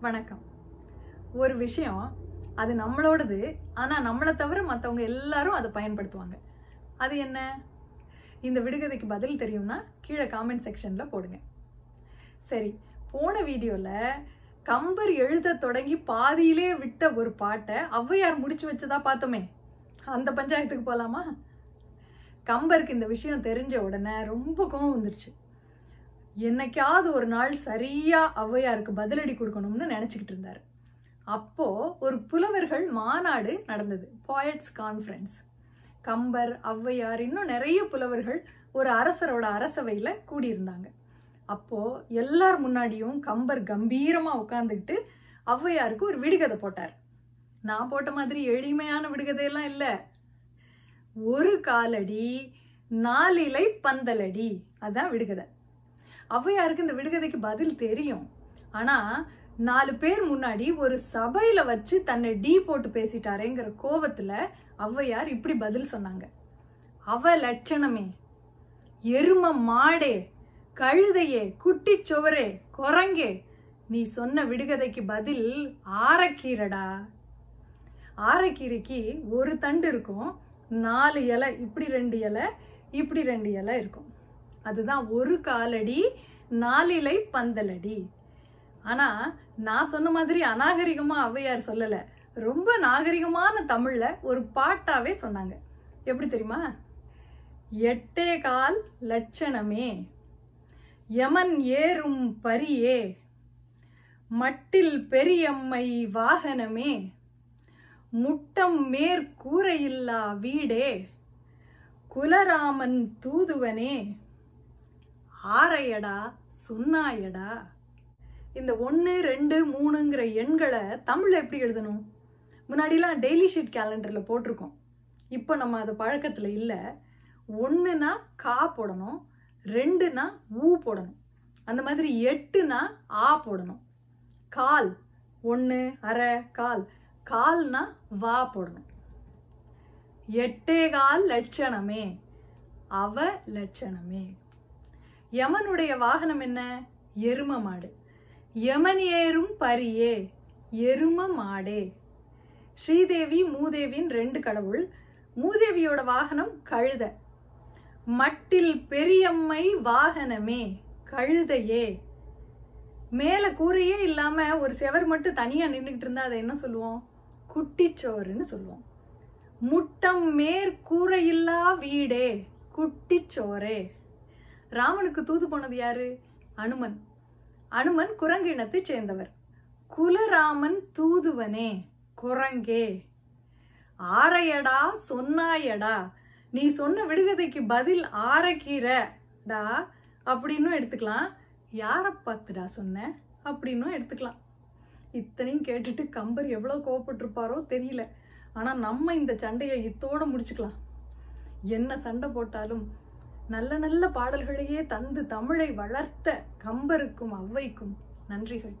வணக்கம். ஒரு விஷயம் அது நம்மளோடது ஆனால் நம்மளை தவிர மற்றவங்க எல்லாரும் அதை பயன்படுத்துவாங்க. அது என்ன? இந்த விடுகதைக்கு பதில் தெரியும்னா கீழே காமெண்ட் செக்ஷனில் போடுங்க. சரி போன வீடியோவில் கம்பர் எழுத தொடங்கி பாதியிலே விட்ட ஒரு பாட்டை ஔவையார் முடிச்சு வச்சதா பார்த்தோமே. அந்த பஞ்சாயத்துக்கு போகலாமா கம்பருக்கு இந்த விஷயம் தெரிஞ்ச உடனே ரொம்ப கோவம் வந்துருச்சு. என்னைக்காவது ஒரு நாள் சரியா ஔவையாருக்கு பதிலடி கொடுக்கணும்னு நினச்சிக்கிட்டு இருந்தார். அப்போ ஒரு புலவர்கள் மாநாடு நடந்தது. பாயட்ஸ் கான்ஃபரன்ஸ் கம்பர் ஔவையார் இன்னும் நிறைய புலவர்கள் ஒரு அரசரோட அரசவையில் கூடியிருந்தாங்க. அப்போ எல்லார் முன்னாடியும் கம்பர் கம்பீரமா உட்காந்துக்கிட்டு ஔவையாருக்கு ஒரு விடுகதை போட்டார். நான் போட்ட மாதிரி எளிமையான விடுகதையெல்லாம் இல்லை. ஒரு காலடி நாலிலை பந்தலடி. அதான் விடுகதை. ஔவையாருக்கு இந்த விடுகதைக்கு பதில் தெரியும். ஆனா நாலு பேர் முன்னாடி ஒரு சபையில வச்சு தன்னை டீ போட்டு பேசிட்டாரேங்கிற கோவத்துல ஔவையார் இப்படி பதில் சொன்னாங்க. அவ லட்சணமே எரும மாடே கழுதையே குட்டி சுவரே குரங்கே நீ சொன்ன விடுகதைக்கு பதில் ஆரக்கீரடா. ஆரக்கீரைக்கு ஒரு தண்டு இருக்கும் நாலு இலை இப்படி ரெண்டு இலை இப்படி ரெண்டு இலை இருக்கும். அதுதான் ஒரு காலடி நாலிலை பந்தலடி. ஆனா நான் சொன்ன மாதிரி அநாகரிகமா ஔவையார் சொல்லல. ரொம்ப நாகரிகமான தமிழ்ல ஒரு பாட்டாவே சொன்னாங்க. எப்படி தெரியுமா? எட்டே கால் லட்சணமே யமன் ஏறும் பரியே மட்டில் பெரியம்மை வாகனமே முட்டம் மேற்கூரையில்லா வீடே குலராமன் தூதுவனே ஆரையடா சுண்ணாயடா இந்த ஒன்று ரெண்டு மூணுங்கிற எண்களை தமிழில் எப்படி எழுதணும்? முன்னாடிலாம் டெய்லி ஷீட் கேலண்டரில் போட்டிருக்கோம். இப்போ நம்ம அது பழக்கத்தில் இல்லை. ஒன்றுனா கா போடணும் ரெண்டுனா ஊ போடணும். அந்த மாதிரி எட்டுனா ஆ போடணும். கால் ஒன்று அரை கால். கால்னா வா போடணும். எட்டே கால் லட்சணமே அவ லட்சணமே. யமனுடைய வாகனம் என்ன? எரும மாடு. யமன் ஏறும் பரியே எரும மாடே. ஸ்ரீதேவி மூதேவின் ரெண்டு கடவுள். மூதேவியோட வாகனம் கழுத. மட்டில் பெரியம்மை வாகனமே கழுதையே. மேல கூரையே இல்லாம ஒரு செவர் மட்டும் தனியா நின்றுகிட்டு இருந்தா அதை என்ன சொல்லுவோம்? குட்டிச்சோறுன்னு சொல்லுவோம். முட்டம் மேற்கூரையில்லா வீடே குட்டிச்சோரே ராமனுக்கு தூது போனது யாரு? அனுமன். அனுமன் குரங்கு இனத்தை சேர்ந்தவர். குலராமன் தூதுவனே குரங்கே. ஆரையடா சொன்னாயடா. நீ சொன்ன விடுகதைக்கு பதில் ஆரக்கீரைடா அப்படின்னும் எடுத்துக்கலாம். யாரை பார்த்துடா சொன்ன? அப்படின்னும் எடுத்துக்கலாம். இத்தனையும் கேட்டுட்டு கம்பர் எவ்வளோ கோவப்பட்டிருப்பாரோ தெரியல. ஆனால் நம்ம இந்த சண்டையை இத்தோட முடிச்சுக்கலாம். என்ன சண்டை போட்டாலும் நல்ல நல்ல பாடல்களையே தந்து தமிழை வளர்த்த கம்பருக்கும் ஔவைக்கும் நன்றிகள்.